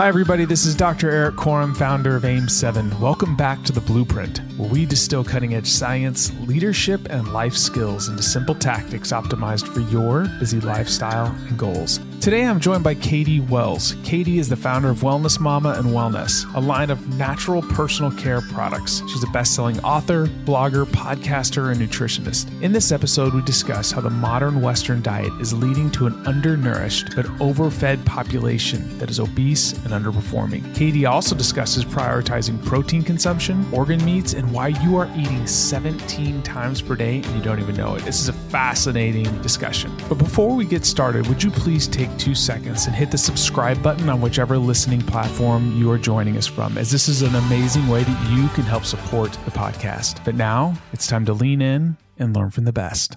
Hi, everybody. This is Dr. Erik Korem, founder of AIM7. Welcome back to The Blueprint, where we distill cutting edge science, leadership, and life skills into simple tactics optimized for your busy lifestyle and goals. Today, I'm joined by Katie Wells. Katie is the founder of Wellness Mama and Wellnesse, a line of natural personal care products. She's a best selling author, blogger, podcaster, and nutritionist. In this episode, we discuss how the modern Western diet is leading to an undernourished but overfed population that is obese and underperforming. Katie also discusses prioritizing protein consumption, organ meats, and why you are eating 17 times per day and you don't even know it. This is a fascinating discussion. But before we get started, would you please take two seconds and hit the subscribe button on whichever listening platform you are joining us from, as this is an amazing way that you can help support the podcast. But now it's time to lean in and learn from the best.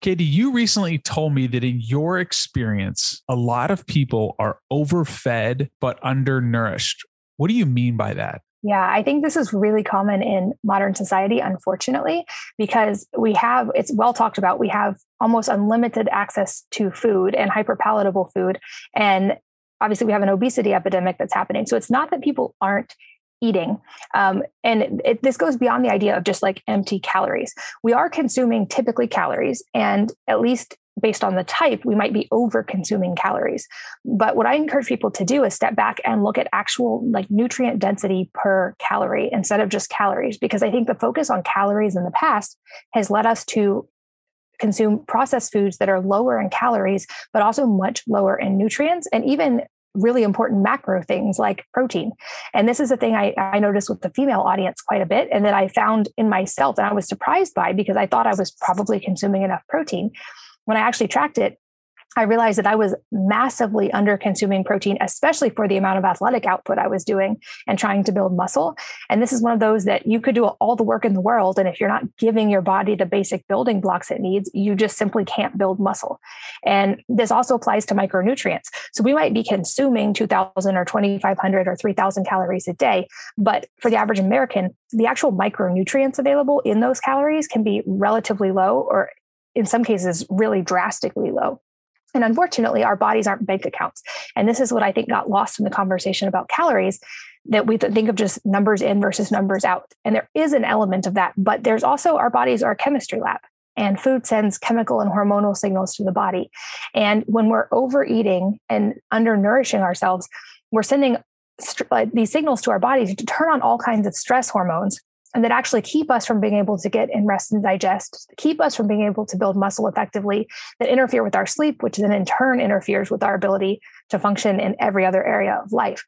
Katie, you recently told me that in your experience, a lot of people are overfed but undernourished. What do you mean by that? Yeah, I think this is really common in modern society, unfortunately, because we have, it's well talked about, we have almost unlimited access to food and hyperpalatable food. And obviously, we have an obesity epidemic that's happening. So it's not that people aren't eating. Um, and it, this goes beyond the idea of just like empty calories. We are consuming typically calories, and at least based on the type, we might be over consuming calories. But what I encourage people to do is step back and look at actual like nutrient density per calorie instead of just calories, because I think the focus on calories in the past has led us to consume processed foods that are lower in calories, but also much lower in nutrients and even really important macro things like protein. And this is a thing I, I noticed with the female audience quite a bit and that I found in myself and I was surprised by because I thought I was probably consuming enough protein when I actually tracked it, I realized that I was massively under consuming protein, especially for the amount of athletic output I was doing and trying to build muscle. And this is one of those that you could do all the work in the world. And if you're not giving your body the basic building blocks it needs, you just simply can't build muscle. And this also applies to micronutrients. So we might be consuming 2000 or 2500 or 3000 calories a day. But for the average American, the actual micronutrients available in those calories can be relatively low or in some cases really drastically low. And unfortunately, our bodies aren't bank accounts. And this is what I think got lost in the conversation about calories that we think of just numbers in versus numbers out. And there is an element of that, but there's also our bodies are a chemistry lab. And food sends chemical and hormonal signals to the body. And when we're overeating and undernourishing ourselves, we're sending uh, these signals to our bodies to turn on all kinds of stress hormones and that actually keep us from being able to get in rest and digest, keep us from being able to build muscle effectively, that interfere with our sleep, which then in turn interferes with our ability to function in every other area of life.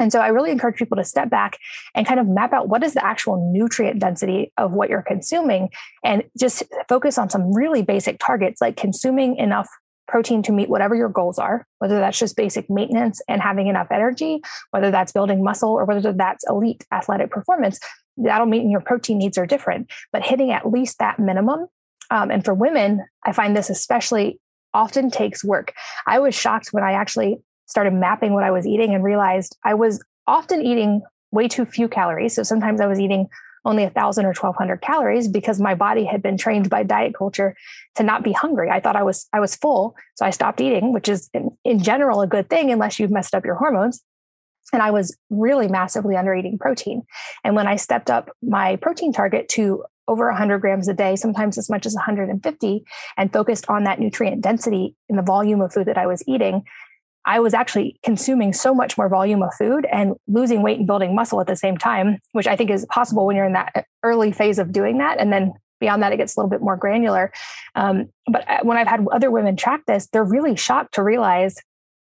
And so I really encourage people to step back and kind of map out what is the actual nutrient density of what you're consuming and just focus on some really basic targets like consuming enough protein to meet whatever your goals are, whether that's just basic maintenance and having enough energy, whether that's building muscle, or whether that's elite athletic performance that'll mean your protein needs are different, but hitting at least that minimum. Um, and for women, I find this especially often takes work. I was shocked when I actually started mapping what I was eating and realized I was often eating way too few calories. So sometimes I was eating only a thousand or twelve hundred calories because my body had been trained by diet culture to not be hungry. I thought I was I was full, so I stopped eating, which is in, in general a good thing unless you've messed up your hormones and I was really massively under eating protein. And when I stepped up my protein target to over 100 grams a day, sometimes as much as 150, and focused on that nutrient density in the volume of food that I was eating, I was actually consuming so much more volume of food and losing weight and building muscle at the same time, which I think is possible when you're in that early phase of doing that. And then beyond that, it gets a little bit more granular. Um, but uh, when I've had other women track this, they're really shocked to realize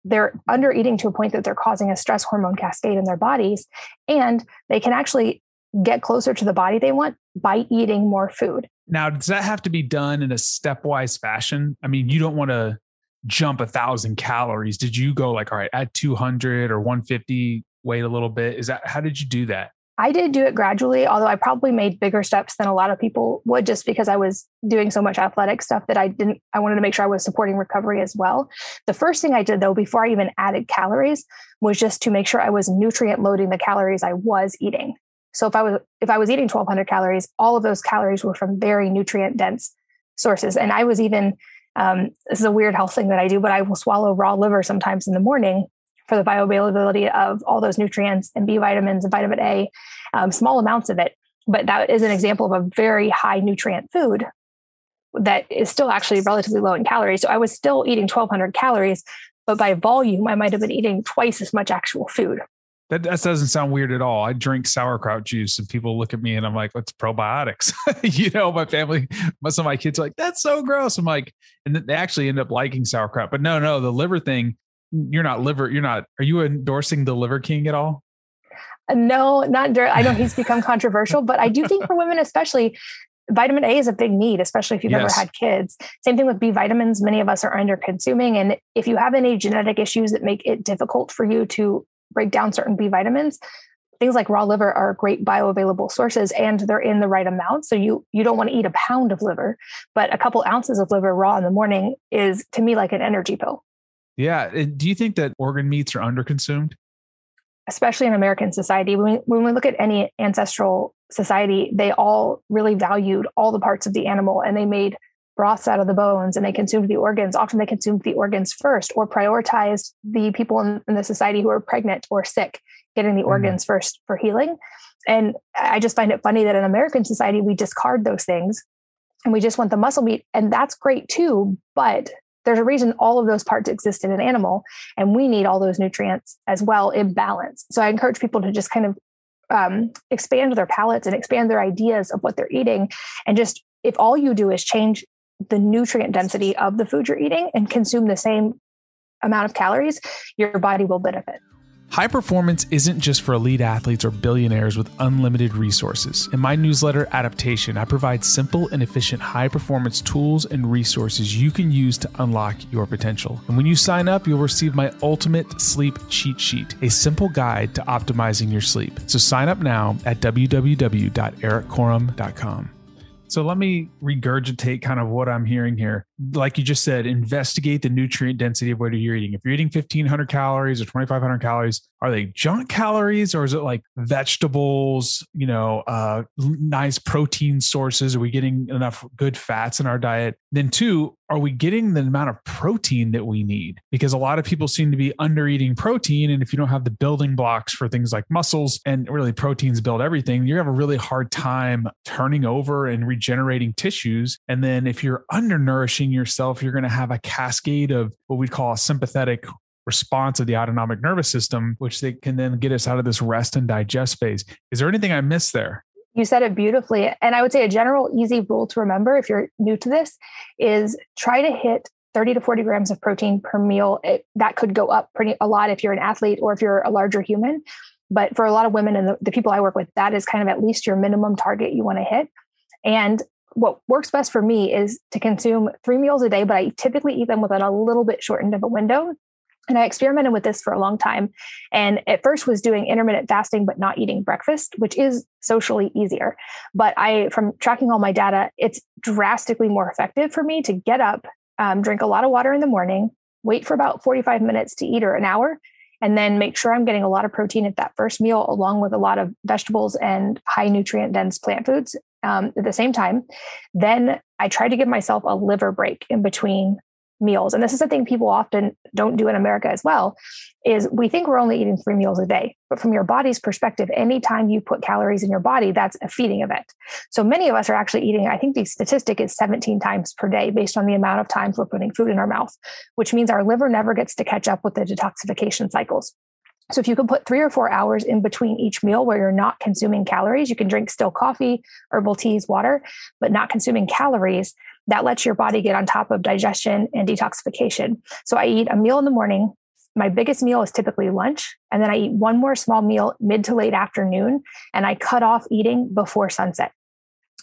they're under eating to a point that they're causing a stress hormone cascade in their bodies and they can actually get closer to the body they want by eating more food. Now does that have to be done in a stepwise fashion? I mean you don't want to jump a thousand calories. Did you go like all right at 200 or 150 wait a little bit? Is that how did you do that I did do it gradually, although I probably made bigger steps than a lot of people would just because I was doing so much athletic stuff that I didn't, I wanted to make sure I was supporting recovery as well. The first thing I did though, before I even added calories, was just to make sure I was nutrient loading the calories I was eating. So if I was, if I was eating 1200 calories, all of those calories were from very nutrient dense sources. And I was even, um, this is a weird health thing that I do, but I will swallow raw liver sometimes in the morning for the bioavailability of all those nutrients and B vitamins and vitamin A, um, small amounts of it. But that is an example of a very high nutrient food that is still actually relatively low in calories. So I was still eating 1200 calories, but by volume, I might have been eating twice as much actual food. That, that doesn't sound weird at all. I drink sauerkraut juice and people look at me and I'm like, what's probiotics? you know, my family, some of my kids are like, that's so gross. I'm like, and they actually end up liking sauerkraut. But no, no, the liver thing, you're not liver, you're not, are you endorsing the liver king at all? Uh, no, not. I know he's become controversial, but I do think for women, especially, vitamin A is a big need, especially if you've yes. ever had kids. Same thing with B vitamins. Many of us are under consuming. And if you have any genetic issues that make it difficult for you to break down certain B vitamins, things like raw liver are great bioavailable sources and they're in the right amount. So you you don't want to eat a pound of liver, but a couple ounces of liver raw in the morning is to me like an energy pill. Yeah. Do you think that organ meats are underconsumed? Especially in American society. When we, when we look at any ancestral society, they all really valued all the parts of the animal and they made broths out of the bones and they consumed the organs. Often they consumed the organs first or prioritized the people in, in the society who are pregnant or sick, getting the mm-hmm. organs first for healing. And I just find it funny that in American society, we discard those things and we just want the muscle meat. And that's great too. But there's a reason all of those parts exist in an animal and we need all those nutrients as well in balance. So I encourage people to just kind of um, expand their palates and expand their ideas of what they're eating and just if all you do is change the nutrient density of the food you're eating and consume the same amount of calories, your body will benefit. High performance isn't just for elite athletes or billionaires with unlimited resources. In my newsletter, Adaptation, I provide simple and efficient high performance tools and resources you can use to unlock your potential. And when you sign up, you'll receive my ultimate sleep cheat sheet, a simple guide to optimizing your sleep. So sign up now at www.erikkorem.com. So let me regurgitate kind of what I'm hearing here. Like you just said, investigate the nutrient density of what you're eating. If you're eating 1500 calories or 2500 calories, are they junk calories or is it like vegetables, you know, uh, nice protein sources? Are we getting enough good fats in our diet? Then, two, are we getting the amount of protein that we need? Because a lot of people seem to be under eating protein. And if you don't have the building blocks for things like muscles and really proteins build everything, you have a really hard time turning over and regenerating tissues. And then if you're undernourishing yourself, you're going to have a cascade of what we call a sympathetic response of the autonomic nervous system, which they can then get us out of this rest and digest phase. Is there anything I missed there? You said it beautifully. And I would say a general easy rule to remember if you're new to this is try to hit 30 to 40 grams of protein per meal. It, that could go up pretty a lot if you're an athlete or if you're a larger human. But for a lot of women and the, the people I work with, that is kind of at least your minimum target you want to hit. And what works best for me is to consume three meals a day, but I typically eat them within a little bit shortened of a window. And I experimented with this for a long time. And at first was doing intermittent fasting, but not eating breakfast, which is socially easier. But I, from tracking all my data, it's drastically more effective for me to get up, um, drink a lot of water in the morning, wait for about 45 minutes to eat or an hour, and then make sure I'm getting a lot of protein at that first meal, along with a lot of vegetables and high nutrient dense plant foods um, at the same time. Then I try to give myself a liver break in between meals. And this is a thing people often don't do in america as well is we think we're only eating three meals a day. But from your body's perspective anytime you put calories in your body that's a feeding event. So many of us are actually eating i think the statistic is 17 times per day based on the amount of times we're putting food in our mouth which means our liver never gets to catch up with the detoxification cycles so if you can put three or four hours in between each meal where you're not consuming calories, you can drink still coffee, herbal teas, water, but not consuming calories that lets your body get on top of digestion and detoxification. So I eat a meal in the morning. My biggest meal is typically lunch. And then I eat one more small meal mid to late afternoon. And I cut off eating before sunset.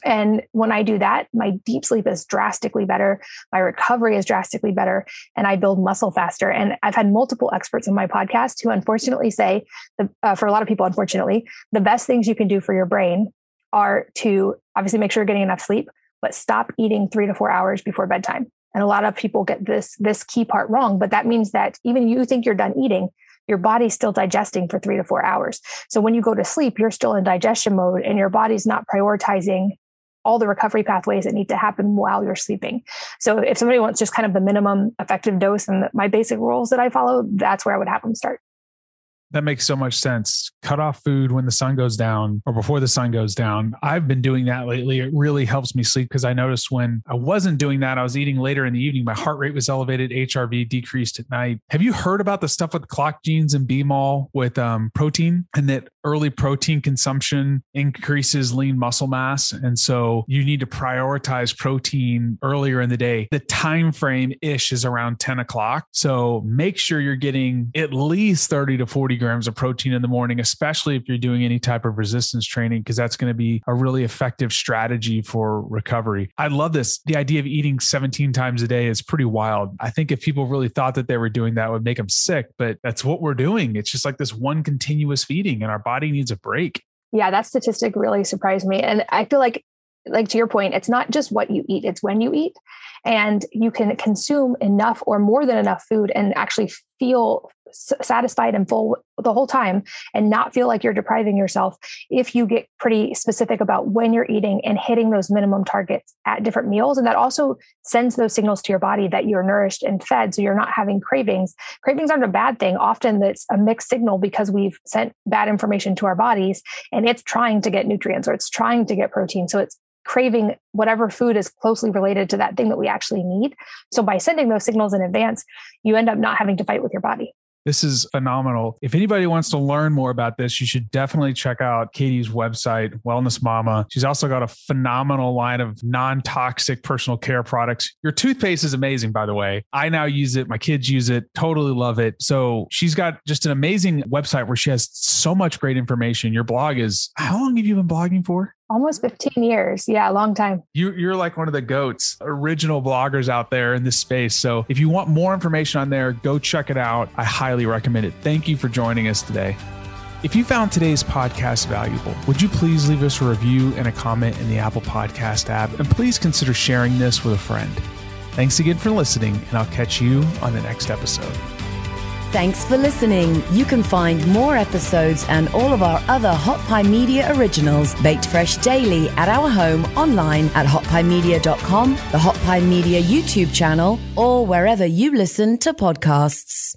And when I do that, my deep sleep is drastically better. My recovery is drastically better, and I build muscle faster. And I've had multiple experts on my podcast who unfortunately say, the, uh, for a lot of people, unfortunately, the best things you can do for your brain are to obviously make sure you're getting enough sleep, but stop eating three to four hours before bedtime. And a lot of people get this this key part wrong, but that means that even you think you're done eating, your body's still digesting for three to four hours. So when you go to sleep, you're still in digestion mode and your body's not prioritizing all the recovery pathways that need to happen while you're sleeping. So if somebody wants just kind of the minimum effective dose and my basic rules that I follow, that's where I would have them start. That makes so much sense. Cut off food when the sun goes down or before the sun goes down. I've been doing that lately. It really helps me sleep because I noticed when I wasn't doing that, I was eating later in the evening. My heart rate was elevated, HRV decreased at night. Have you heard about the stuff with clock genes and B-mol with um, protein and that early protein consumption increases lean muscle mass? And so you need to prioritize protein earlier in the day. The time frame ish is around 10 o'clock. So make sure you're getting at least 30 to 40 grams of protein in the morning, especially if you're doing any type of resistance training, because that's going to be a really effective strategy for recovery. I love this. The idea of eating 17 times a day is pretty wild. I think if people really thought that they were doing that would make them sick, but that's what we're doing. It's just like this one continuous feeding, and our body needs a break. Yeah, that statistic really surprised me. And I feel like like to your point, it's not just what you eat, it's when you eat. And you can consume enough or more than enough food and actually feel satisfied and full the whole time and not feel like you're depriving yourself if you get pretty specific about when you're eating and hitting those minimum targets at different meals and that also sends those signals to your body that you're nourished and fed so you're not having cravings cravings aren't a bad thing often that's a mixed signal because we've sent bad information to our bodies and it's trying to get nutrients or it's trying to get protein so it's craving whatever food is closely related to that thing that we actually need. So by sending those signals in advance, you end up not having to fight with your body. This is phenomenal. If anybody wants to learn more about this, you should definitely check out Katie's website, Wellness Mama. She's also got a phenomenal line of non toxic personal care products. Your toothpaste is amazing, by the way. I now use it. My kids use it. Totally love it. So she's got just an amazing website where she has so much great information. Your blog is how long have you been blogging for? Almost 15 years. Yeah a long time. You, you're like one of the goats original bloggers out there in this space. So if you want more information on there go check it out. I highly recommend it. Thank you for joining us today. If you found today's podcast valuable, would you please leave us a review and a comment in the Apple Podcast app? And please consider sharing this with a friend. Thanks again for listening, and I'll catch you on the next episode. Thanks for listening. You can find more episodes and all of our other Hot Pie Media originals baked fresh daily at our home online at hotpiemedia.com, the Hot Pie Media YouTube channel, or wherever you listen to podcasts.